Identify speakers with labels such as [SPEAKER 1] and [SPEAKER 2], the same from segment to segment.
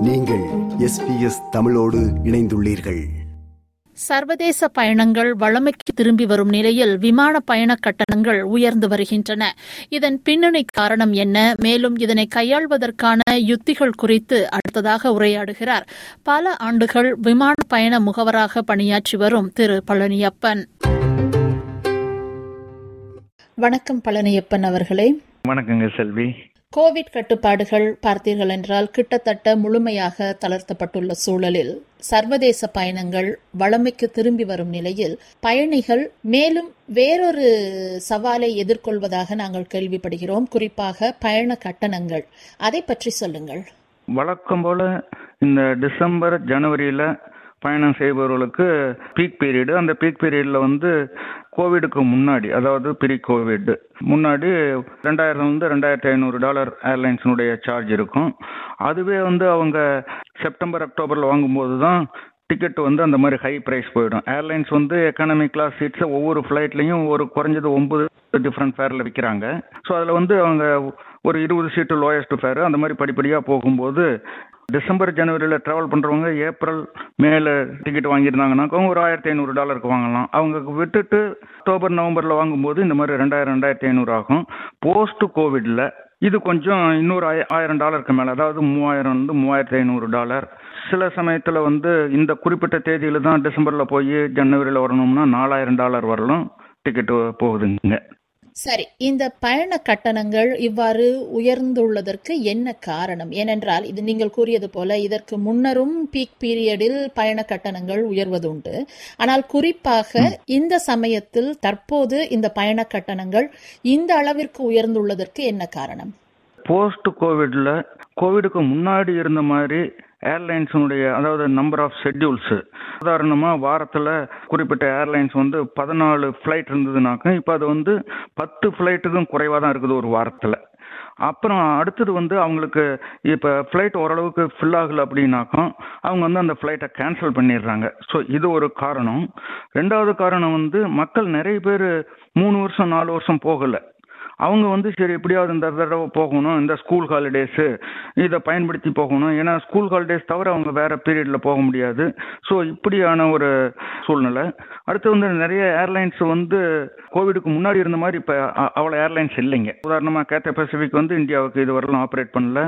[SPEAKER 1] நீங்கள் எஸ்பிஎஸ் தமிழோடு இணைந்துள்ளீர்கள்.
[SPEAKER 2] சர்வதேச பயணங்கள் வழமைக்கு திரும்பி வரும் நிலையில் விமான பயண கட்டணங்கள் உயர்ந்து வருகின்றன. இதன் பின்னணி காரணம் என்ன? மேலும் இதனை கையாள்வதற்கான யுத்திகள் குறித்து அடுத்ததாக உரையாடுகிறார். பல ஆண்டுகள் விமான பயண முகவராக பணியாற்றி வரும் திரு பழனியப்பன். வணக்கம் பழனியப்பன் அவர்களே.
[SPEAKER 3] வணக்கங்க செல்வி.
[SPEAKER 2] கோவிட் கட்டுப்பாடுகள் பார்த்தீர்கள் என்றால் கிட்டத்தட்ட முழுமையாக தளர்த்தப்பட்டுள்ள சூழலில் சர்வதேச பயணங்கள் வளமைக்கு திரும்பி வரும் நிலையில் பயணிகள் மேலும் வேறொரு சவாலை எதிர்கொள்வதாக நாங்கள் கேள்விப்படுகிறோம். குறிப்பாக பயண கட்டணங்கள். அதை பற்றி சொல்லுங்கள்.
[SPEAKER 3] வழக்கம் போல இந்த டிசம்பர் ஜனவரியில பயணம் செய்பவர்களுக்கு பீக் பீரியடு அந்த பீக் பீரியட்ல வந்து கோவிடுக்கு முன்னாடி அதாவது ப்ரீ கோவிட் முன்னாடி ரெண்டாயிரம் வந்து ரெண்டாயிரத்தி ஐநூறு டாலர் ஏர்லைன்ஸினுடைய சார்ஜ் இருக்கும். அதுவே வந்து அவங்க செப்டம்பர் அக்டோபரில் வாங்கும்போது தான் டிக்கெட் வந்து அந்த மாதிரி ஹை ப்ரைஸ் போயிடும். ஏர்லைன்ஸ் வந்து எக்கானமி கிளாஸ் சீட்ஸை ஒவ்வொரு ஃப்ளைட்லையும் ஒரு குறைஞ்சது ஒன்பது டிஃப்ரெண்ட் ஃபேரில் விற்கிறாங்க ஸோ அதில் வந்து அவங்க ஒரு இருபது சீட்டு லோயஸ்ட் ஃபேர் அந்த மாதிரி படிப்படியாக போகும்போது டிசம்பர் ஜனவரியில் ட்ராவல் பண்ணுறவங்க ஏப்ரல் மேல டிக்கெட் வாங்கியிருந்தாங்கன்னாக்கா ஒரு ஆயிரத்தி ஐநூறு டாலருக்கு வாங்கலாம். அவங்க விட்டுட்டு அக்டோபர் நவம்பரில் வாங்கும்போது இந்த மாதிரி ரெண்டாயிரம் ரெண்டாயிரத்தி ஐநூறு ஆகும். போஸ்ட் கோவிடில் இது கொஞ்சம் இன்னொரு ஆய ஆயிரம் டாலருக்கு மேலே அதாவது மூவாயிரம் வந்து மூவாயிரத்தி ஐநூறு டாலர். சில சமயத்தில் வந்து இந்த குறிப்பிட்ட தேதியில் தான் டிசம்பரில் போய் ஜனவரியில் வரணும்னா நாலாயிரம் டாலர் வரலாம் டிக்கெட்டு போகுதுங்க.
[SPEAKER 2] சரி இந்த பயண கட்டணங்கள் இவ்வாறு உயர்ந்துள்ளதற்கு என்ன காரணம்? ஏனென்றால் இது நீங்கள் கூறியது போல இதற்கு முன்னரும் பீக் பீரியடில் பயண கட்டணங்கள் உயர்வதுண்டு. ஆனால் குறிப்பாக இந்த சமயத்தில் தற்போது இந்த பயண கட்டணங்கள் இந்த அளவிற்கு உயர்ந்துள்ளதற்கு என்ன காரணம்?
[SPEAKER 3] போஸ்ட் கோவிட்ல கோவிடுக்கு முன்னாடி இருந்த மாதிரி ஏர்லைன்ஸினுடைய அதாவது நம்பர் ஆஃப் ஷெட்யூல்ஸ் உதாரணமாக வாரத்தில் குறிப்பிட்ட ஏர்லைன்ஸ் வந்து பதினாலு ஃப்ளைட் இருந்ததுனாக்க இப்போ அது வந்து பத்து ஃப்ளைட்டுக்கும் குறைவாக தான் இருக்குது ஒரு வாரத்தில். அப்புறம் அடுத்தது வந்து அவங்களுக்கு இப்போ ஃப்ளைட் ஓரளவுக்கு ஃபில் ஆகலை அப்படின்னாக்கா அவங்க வந்து அந்த ஃப்ளைட்டை கேன்சல் பண்ணிடுறாங்க. ஸோ இது ஒரு காரணம். ரெண்டாவது காரணம் வந்து மக்கள் நிறைய பேர் மூணு வருஷம் நாலு வருஷம் போகலை. அவங்க வந்து சரி எப்படியாவது இந்த தடவை போகணும் இந்த ஸ்கூல் ஹாலிடேஸு இதை பயன்படுத்தி போகணும். ஏன்னா ஸ்கூல் ஹாலிடேஸ் தவிர அவங்க வேற பீரியடில் போக முடியாது. ஸோ இப்படியான ஒரு சூழ்நிலை. அடுத்து வந்து நிறைய ஏர்லைன்ஸ் வந்து கோவிடுக்கு முன்னாடி இருந்த மாதிரி இப்போ அவ்வளோ ஏர்லைன்ஸ் இல்லைங்க. உதாரணமாக கேத்த பசிபிக் வந்து இந்தியாவுக்கு இது வரலாம் ஆப்ரேட் பண்ணல.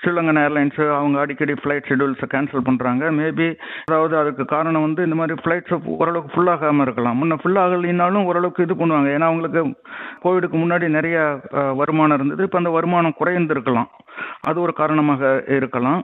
[SPEAKER 3] ஸ்ரீலங்கன் ஏர்லைன்ஸ் அவங்க அடிக்கடி ஃப்ளைட் ஷெடியூல்ஸை கேன்சல் பண்ணுறாங்க மேபி அதாவது அதுக்கு காரணம் வந்து இந்த மாதிரி ஃப்ளைட்ஸ் ஓரளவுக்கு ஃபுல்லாகாமல் இருக்கலாம். முன்ன ஃபுல்லாகலைனாலும் ஓரளவுக்கு இது பண்ணுவாங்க. ஏன்னா அவங்களுக்கு கோவிடுக்கு முன்னாடி நிறைய நிறைய வருமானம் இருந்தது. இப்போ அந்த வருமானம் குறைந்திருக்கலாம். அது ஒரு காரணமாக இருக்கலாம்.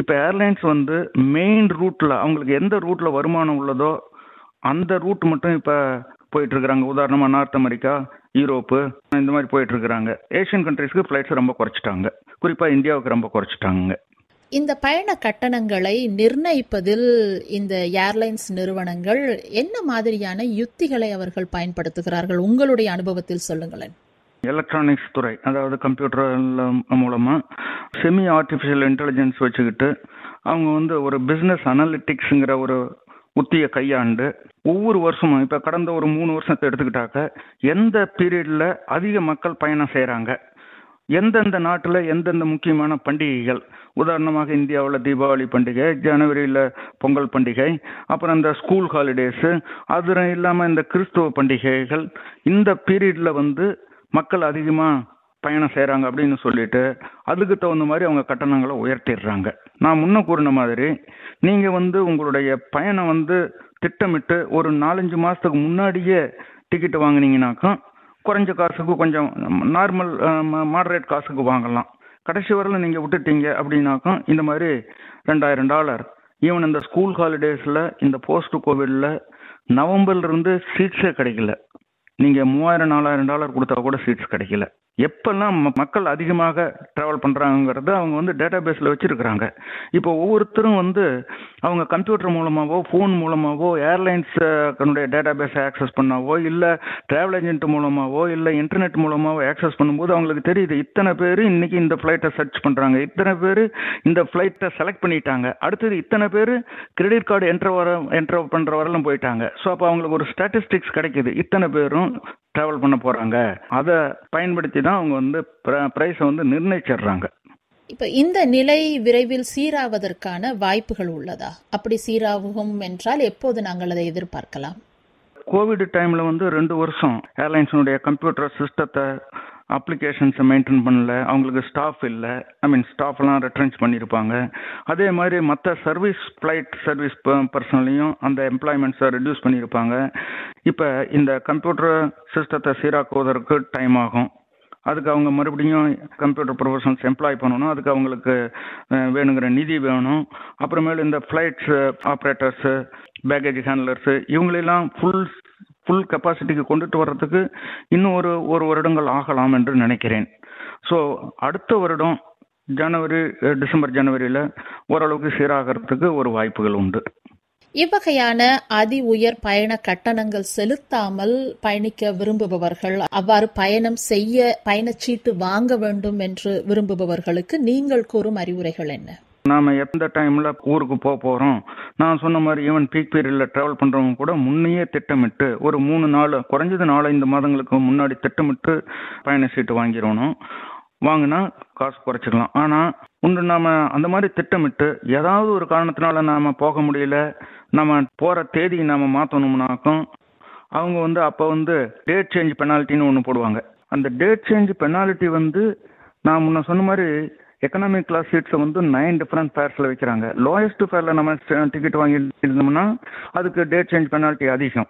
[SPEAKER 3] இப்போ ஏர்லைன்ஸ் வந்து மெயின் ரூட்டில் அவங்களுக்கு எந்த ரூட்டில் வருமானம் உள்ளதோ அந்த ரூட் மட்டும் இப்போ போயிட்டு இருக்கிறாங்க உதாரணமாக நார்த் அமெரிக்கா யூரோப்பு இந்த மாதிரி போயிட்டு இருக்கிறாங்க ஏஷியன் கண்ட்ரீஸ்க்கு ஃப்ளைட்ஸ் ரொம்ப குறைச்சிட்டாங்க. குறிப்பாக இந்தியாவுக்கு ரொம்ப குறைச்சிட்டாங்க.
[SPEAKER 2] இந்த பயண கட்டணங்களை நிர்ணயிப்பதில் இந்த ஏர்லைன்ஸ் நிறுவனங்கள் என்ன மாதிரியான யுத்திகளை அவர்கள் பயன்படுத்துகிறார்கள்? உங்களுடைய அனுபவத்தில் சொல்லுங்களேன்.
[SPEAKER 3] எலக்ட்ரானிக்ஸ் துறை அதாவது கம்ப்யூட்டர் மூலமாக செமி ஆர்டிஃபிஷியல் இன்டெலிஜென்ஸ் வச்சுக்கிட்டு அவங்க வந்து ஒரு பிஸ்னஸ் அனலிட்டிக்ஸுங்கிற ஒரு உத்தியை கையாண்டு ஒவ்வொரு வருஷமும் இப்போ கடந்த ஒரு மூணு வருஷத்தை எடுத்துக்கிட்டாக்க எந்த பீரியடில் அதிக மக்கள் பயணம் செய்கிறாங்க எந்தெந்த நாட்டில் எந்தெந்த முக்கியமான பண்டிகைகள்? உதாரணமாக இந்தியாவில் தீபாவளி பண்டிகை ஜனவரியில் பொங்கல் பண்டிகை அப்புறம் இந்த ஸ்கூல் ஹாலிடேஸு அது இல்லாமல் இந்த கிறிஸ்துவ பண்டிகைகள் இந்த பீரியடில் வந்து மக்கள் அதிகமாக பயணம் செய்கிறாங்க அப்படின்னு சொல்லிட்டு அதுக்கு தகுந்த மாதிரி அவங்க கட்டணங்களை உயர்த்திடுறாங்க. நான் முன்ன கூறின மாதிரி நீங்கள் வந்து உங்களுடைய பயணம் வந்து திட்டமிட்டு ஒரு நாலஞ்சு மாதத்துக்கு முன்னாடியே டிக்கெட் வாங்கினீங்கனாக்கா குறைஞ்ச காசுக்கு கொஞ்சம் நார்மல் மாடரேட் காசுக்கு வாங்கலாம். கடைசி வரல நீங்கள் விட்டுட்டீங்க அப்படின்னாக்கா இந்த மாதிரி ரெண்டாயிரம் டாலர் ஈவன் இந்த ஸ்கூல் ஹாலிடேஸில் இந்த போஸ்ட் கோவிடில் நவம்பர்லேருந்து சீட்ஸே கிடைக்கல. நீங்கள் மூவாயிரம் நாலாயிரம் டாலர் கொடுத்தா கூட சீட்ஸ் கிடைக்கல. எப்பெல்லாம் மக்கள் அதிகமாக ட்ராவல் பண்ணுறாங்கிறத அவங்க வந்து டேட்டா பேஸில் வச்சுருக்கிறாங்க. இப்போ ஒவ்வொருத்தரும் வந்து அவங்க கம்ப்யூட்டர் மூலமாகவோ ஃபோன் மூலமாகவோ ஏர்லைன்ஸ் தன்னுடைய டேட்டா பேஸை ஆக்சஸ் பண்ணாவோ இல்லை ட்ராவல் ஏஜென்ட் மூலமாகவோ இல்லை இன்டர்நெட் மூலமாகவோ ஆக்சஸ் பண்ணும்போது அவங்களுக்கு தெரியுது இத்தனை பேர் இன்றைக்கி இந்த ஃப்ளைட்டை சர்ச் பண்ணுறாங்க இத்தனை பேர் இந்த ஃப்ளைட்டை செலக்ட் பண்ணிட்டாங்க. அடுத்தது இத்தனை பேர் கிரெடிட் கார்டு என்ட்ரு வர என்ட்ரு பண்ணுற வரலாம் போயிட்டாங்க. ஸோ அப்போ அவங்களுக்கு ஒரு ஸ்டாட்டிஸ்டிக்ஸ் கிடைக்கிது. இத்தனை பேரும் ட்ராவல் பண்ண போகிறாங்க அதை பயன்படுத்தி தான் அவங்க வந்து ப்ரைஸை வந்து நிர்ணயிச்சிடுறாங்க.
[SPEAKER 2] இப்ப இந்த நிலை விரைவில் சீராவதற்கான வாய்ப்புகள் உள்ளதா? அப்படி சீராகும் என்றால் எப்போது நாங்கள் அதை எதிர்பார்க்கலாம்?
[SPEAKER 3] கோவிட் டைம்ல வந்து ரெண்டு வருஷம் ஏர்லைன்ஸினுடைய கம்ப்யூட்டர் சிஸ்டத்தை அப்ளிகேஷன்ஸை மெயின்டைன் பண்ணல அவங்களுக்கு ஸ்டாஃப் இல்லை ஐ மீன் ஸ்டாஃப்லாம் ரெட்ரன்ச் பண்ணியிருப்பாங்க அதே மாதிரி மற்ற சர்வீஸ் ஃப்ளைட் சர்வீஸ் பர்சனலையும் அந்த எம்ப்ளாய்மெண்ட்ஸை ரெடியூஸ் பண்ணியிருப்பாங்க இப்போ இந்த கம்ப்யூட்டர் சிஸ்டத்தை சீராக்குவதற்கு டைம் ஆகும். அதுக்கு அவங்க மறுபடியும் கம்ப்யூட்டர் ப்ரொஃபஷனல்ஸ் எம்ப்ளாய் பண்ணணும் அதுக்கு அவங்களுக்கு வேணுங்கிற நிதி வேணும். அப்புறமேலு இந்த ஃப்ளைட்ஸ் ஆப்ரேட்டர்ஸு பேக்கேஜ் ஹேண்ட்லர்ஸு இவங்களெல்லாம் ஃபுல் ஃபுல் கெப்பாசிட்டிக்கு கொண்டுட்டு வர்றதுக்கு இன்னும் ஒரு ஒரு வருடங்கள் ஆகலாம் என்று நினைக்கிறேன். ஸோ அடுத்த வருடம் ஜனவரி டிசம்பர் ஜனவரியில் ஓரளவுக்கு சீராகிறதுக்கு ஒரு வாய்ப்புகள் உண்டு.
[SPEAKER 2] இவ்வகையான அதி உயர் பயண கட்டணங்கள் செலுத்தாமல் பயணிக்க விரும்புபவர்கள் அவ்வாறு பயணம் செய்ய பயணச்சீட்டு வாங்க வேண்டும் என்று விரும்புபவர்களுக்கு நீங்கள் கூறும் அறிவுரைகள் என்ன?
[SPEAKER 3] நாம எந்த டைம்ல ஊருக்கு போக போறோம்? நான் சொன்ன மாதிரி ஈவன் பீக் பீரியட்ல டிராவல் பண்றவங்க கூட முன்னையே திட்டமிட்டு ஒரு மூணு நாள் குறைஞ்சது நாலஞ்சு மாதங்களுக்கு முன்னாடி திட்டமிட்டு பயண சீட்டு வாங்கிடணும். வாங்கினா காசு குறைச்சிக்கலாம். ஆனால் ஒன்று நாம் அந்த மாதிரி திட்டமிட்டு ஏதாவது ஒரு காரணத்தினால நாம் போக முடியல நம்ம போகிற தேதி நாம் மாற்றணும்னாக்கும் அவங்க வந்து அப்போ வந்து டேட் சேஞ்ச் பெனால்ட்டின்னு ஒன்று போடுவாங்க. அந்த டேட் சேஞ்ச் பெனால்ட்டி வந்து நான் முன்ன சொன்ன மாதிரி எக்கனாமிக் கிளாஸ் சீட்ஸை வந்து நைன் டிஃப்ரெண்ட் ஃபேர்ஸில் வைக்கிறாங்க. லோயஸ்ட் ஃபேரில் நம்ம டிக்கெட் வாங்கி இருந்தோம்னா அதுக்கு டேட் சேஞ்ச் பெனால்ட்டி அதிகம்.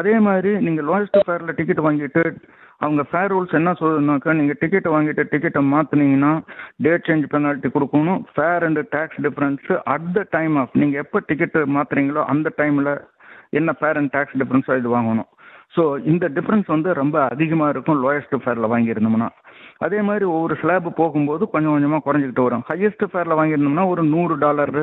[SPEAKER 3] அதே மாதிரி நீங்கள் லோயஸ்ட் ஃபேரில் டிக்கெட் வாங்கிட்டு அவங்க ஃபேர் ரூல்ஸ் என்ன சொல்லுதுனாக்கா நீங்கள் டிக்கெட் வாங்கிட்டு டிக்கெட்டை மாற்றினீங்கன்னா டேட் சேஞ்ச் பெனால்ட்டி கொடுக்கணும். Fare and tax difference at the time of நீங்கள் எப்போ டிக்கெட்டு மாற்றுறீங்களோ அந்த டைமில் என்ன ஃபேர் அண்ட் டேக்ஸ் டிஃப்ரென்ஸோ இது வாங்கணும். ஸோ இந்த டிஃப்ரென்ஸ் வந்து ரொம்ப அதிகமாக இருக்கும் லோயஸ்ட் ஃபேரில் வாங்கியிருந்தோம்னா. அதே மாதிரி ஒவ்வொரு ஸ்லாப் போகும்போது கொஞ்சம் கொஞ்சமாக குறைஞ்சிக்கிட்டு வரும். ஹையஸ்ட் ஃபேரில் வாங்கியிருந்தோம்னா ஒரு நூறு டாலர்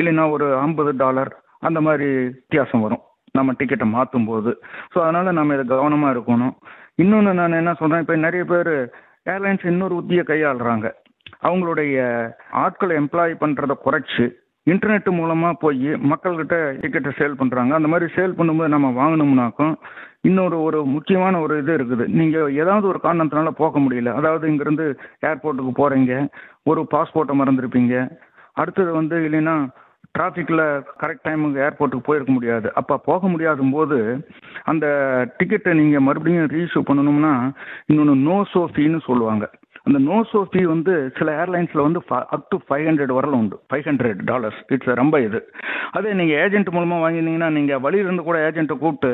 [SPEAKER 3] இல்லைன்னா ஒரு ஐம்பது டாலர் அந்த மாதிரி வித்தியாசம் வரும். நம்ம டிக்கெட்டை மாற்றும் போது ஸோ அதனால் நம்ம இதை கவனமாக இருக்கணும். இன்னொன்று நான் என்ன சொல்கிறேன் இப்போ நிறைய பேர் ஏர்லைன்ஸ் இன்னொரு உத்தியை கையாளுறாங்க. அவங்களுடைய ஆட்களை எம்ப்ளாய் பண்ணுறதை குறைச்சி இன்டர்நெட் மூலமாக போய் மக்கள்கிட்ட டிக்கெட்டை சேல் பண்ணுறாங்க அந்த மாதிரி சேல் பண்ணும்போது நம்ம வாங்கினோம்னாக்கும் இன்னொரு ஒரு முக்கியமான ஒரு இது இருக்குது. நீங்கள் ஏதாவது ஒரு காரணத்தினால போக முடியல. அதாவது இங்கேருந்து ஏர்போர்ட்டுக்கு போகிறீங்க ஒரு பாஸ்போர்ட்டை மறந்துருப்பீங்க. அடுத்தது வந்து இல்லைன்னா டிராஃபிக்கில் கரெக்ட் டைமுக்கு ஏர்போர்ட்டுக்கு போயிருக்க முடியாது. அப்போ போக முடியாத போது அந்த டிக்கெட்டை நீங்கள் மறுபடியும் ரீஇஷ்யூ பண்ணணும்னா இன்னொன்று நோ சோஃபின்னு சொல்லுவாங்க. அந்த நோ ஃபீ வந்து சில ஏர்லைன்ஸில் வந்து அப் டு ஃபைவ் ஹண்ட்ரட் வரல உண்டு. ஃபைவ் ஹண்ட்ரட் டாலர்ஸ் இட்ஸ் ரொம்ப இது. அதே நீங்கள் ஏஜென்ட் மூலமாக வாங்கினீங்கன்னா நீங்கள் வழியிலிருந்து கூட ஏஜென்ட்டை கூப்பிட்டு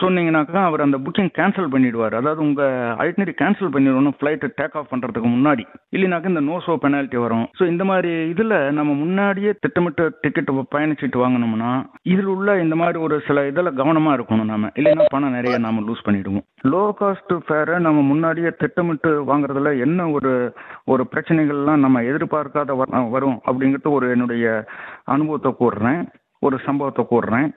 [SPEAKER 3] சொன்னீங்கன்னாக்கா அவர் அந்த புக்கிங் கேன்சல் பண்ணிடுவார். அதாவது உங்கள் ஐட்னரி கேன்சல் பண்ணிடணும் ஃப்ளைட்டு டேக் ஆஃப் பண்ணுறதுக்கு முன்னாடி. இல்லைனாக்கா இந்த நோ ஷோ பெனால்ட்டி வரும். ஸோ இந்த மாதிரி இதில் நம்ம முன்னாடியே திட்டமிட்டு டிக்கெட் பயணிச்சுட்டு வாங்கினோம்னா இதில் உள்ள இந்த மாதிரி ஒரு சில இதில் கவனமாக இருக்கணும் நம்ம இல்லைன்னா பணம் நிறைய நாம லூஸ் பண்ணிடுவோம். லோ காஸ்ட் ஃபேரை நம்ம முன்னாடியே திட்டமிட்டு வாங்குறதுல என்ன ஒரு ஒரு பிரச்சனைகள்லாம் நம்ம எதிர்பார்க்காத வரும் அப்படிங்கிறது ஒரு என்னுடைய அனுபவத்தை கூறுறேன் ஒரு சம்பவத்தை கூறுறேன்.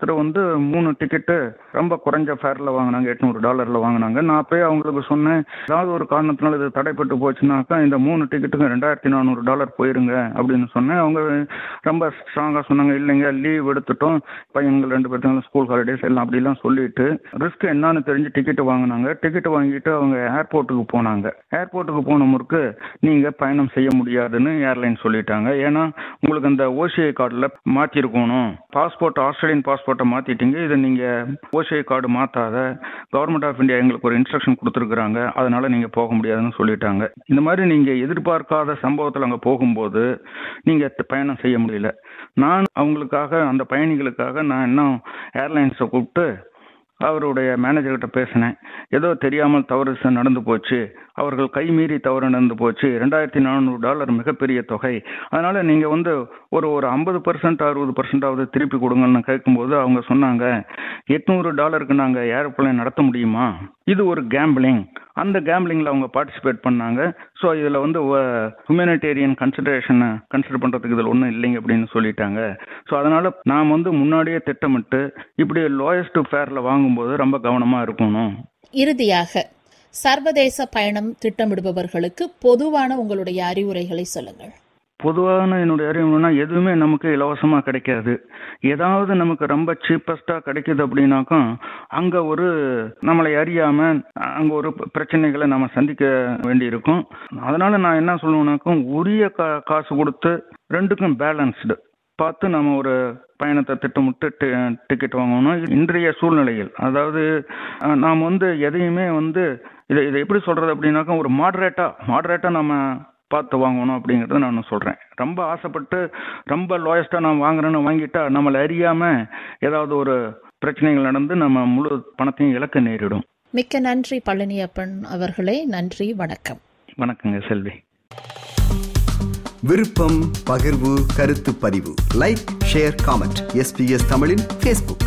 [SPEAKER 3] இதில் வந்து மூணு டிக்கெட்டு ரொம்ப குறைஞ்ச ஃபேரில் வாங்கினாங்க எட்நூறு டாலரில் வாங்கினாங்க. நான் போய் அவங்களுக்கு சொன்னேன் ஏதாவது ஒரு காரணத்தினால இது தடைப்பட்டு போச்சுனாக்கா இந்த மூணு டிக்கெட்டுக்கும் ரெண்டாயிரத்தி நானூறு டாலர் போயிருங்க அப்படின்னு சொன்னேன். அவங்க ரொம்ப ஸ்ட்ராங்காக சொன்னாங்க இல்லைங்க லீவ் எடுத்துட்டோம். பையன்கள் ரெண்டு பேர்த்துக்கும் ஸ்கூல் ஹாலிடேஸ் எல்லாம் அப்படிலாம் சொல்லிட்டு ரிஸ்க் என்னன்னு தெரிஞ்சு டிக்கெட்டு வாங்கினாங்க. டிக்கெட் வாங்கிட்டு அவங்க ஏர்போர்ட்டுக்கு போனாங்க. ஏர்போர்ட்டுக்கு போன முறுக்கு நீங்கள் பயணம் செய்ய முடியாதுன்னு ஏர்லைன் சொல்லிட்டாங்க. ஏன்னா உங்களுக்கு அந்த ஓசிஐ கார்டில் மாற்றிருக்கணும் பாஸ்போர்ட் ஆஸ்திரேலியன் பாஸ்போர்ட்டை மாற்றிட்டீங்க இதை நீங்கள் ஓசிஐ கார்டு மாற்றாத கவர்மெண்ட் ஆஃப் இந்தியா எங்களுக்கு ஒரு இன்ஸ்ட்ரக்ஷன் கொடுத்துருக்குறாங்க. அதனால் நீங்கள் போக முடியாதுன்னு சொல்லிட்டாங்க. இந்த மாதிரி நீங்கள் எதிர்பார்க்காத சம்பவத்தில் அங்கே போகும்போது நீங்கள் பயணம் செய்ய முடியல. நான் அவங்களுக்காக அந்த பயணிகளுக்காக நான் இன்னும் ஏர்லைன்ஸை கூப்பிட்டு அவருடைய மேனேஜர்கிட்ட பேசினேன். ஏதோ தெரியாமல் தவறு நடந்து போச்சு. அவர்கள் கை மீறி தவறு நடந்து போச்சு. ரெண்டாயிரத்தி நானூறு டாலர் மிகப்பெரிய தொகை. அதனால நீங்க வந்து ஒரு ஒரு ஐம்பது பர்சன்ட் அறுபது பர்சன்டாவது திருப்பி கொடுங்கன்னு கேட்கும்போது அவங்க சொன்னாங்க. எட்நூறு டாலருக்கு நாங்கள் ஏரோப்ளைன் நடத்த முடியுமா? இது ஒரு கேம்பிளிங் அந்த கேம்பிளிங்கில் அவங்க பார்ட்டிசிபேட் பண்ணாங்க. ஸோ இதில் வந்து ஹியூமனிடேரியன் கன்சிடரேஷனை கன்சிடர் பண்ணுறதுக்கு இதில் ஒன்றும் இல்லைங்க அப்படின்னு சொல்லிட்டாங்க. ஸோ அதனால் நாம் வந்து முன்னாடியே திட்டமிட்டு இப்படி லோயஸ்ட் ஃபேரில் வாங்கும்போது ரொம்ப கவனமாக இருக்கணும்.
[SPEAKER 2] இறுதியாக சர்வதேச பயணம் திட்டமிடுபவர்களுக்கு பொதுவான உங்களுடைய அறிவுரைகளை சொல்லுங்கள்.
[SPEAKER 3] பொதுவான என்னுடைய அறிவுனா எதுவுமே நமக்கு இலவசமாக கிடைக்காது. ஏதாவது நமக்கு ரொம்ப சீப்பஸ்டாக கிடைக்குது அப்படின்னாக்கும் அங்கே ஒரு நம்மளை அறியாமல் அங்கே ஒரு பிரச்சனைகளை நம்ம சந்திக்க வேண்டியிருக்கும். அதனால் நான் என்ன சொல்லுவேனாக்கும் உரிய கா காசு கொடுத்து ரெண்டுக்கும் பேலன்ஸ்டு பார்த்து நம்ம ஒரு பயணத்தை திட்டமிட்டு டிக்கெட் வாங்கணும். இன்றைய சூழ்நிலையில் அதாவது நாம் வந்து எதையுமே வந்து இதை இதை எப்படி சொல்கிறது அப்படின்னாக்கா ஒரு மாடரேட்டாக மாடரேட்டாக நம்ம பார்த்து வாங்கணும் அப்படிங்கறத நான் சொல்றேன். ரொம்ப ஆசைப்பட்டு ரொம்ப லோயஸ்டா நான் வாங்குறேன்னு வாங்கிட்டா நம்மளை அறியாம ஏதாவது ஒரு பிரச்சனைகள் நடந்து நம்ம முழு பணத்தையும் இழக்க நேரிடும்.
[SPEAKER 2] மிக்க நன்றி பழனியப்பன் அவர்களே. நன்றி வணக்கம்.
[SPEAKER 3] வணக்கங்க செல்வி.
[SPEAKER 1] விருப்பம் பகிர்வு கருத்து பதிவு. லைக் ஷேர் காமெண்ட் எஸ்பிஎஸ் தமிழின் ஃபேஸ்புக்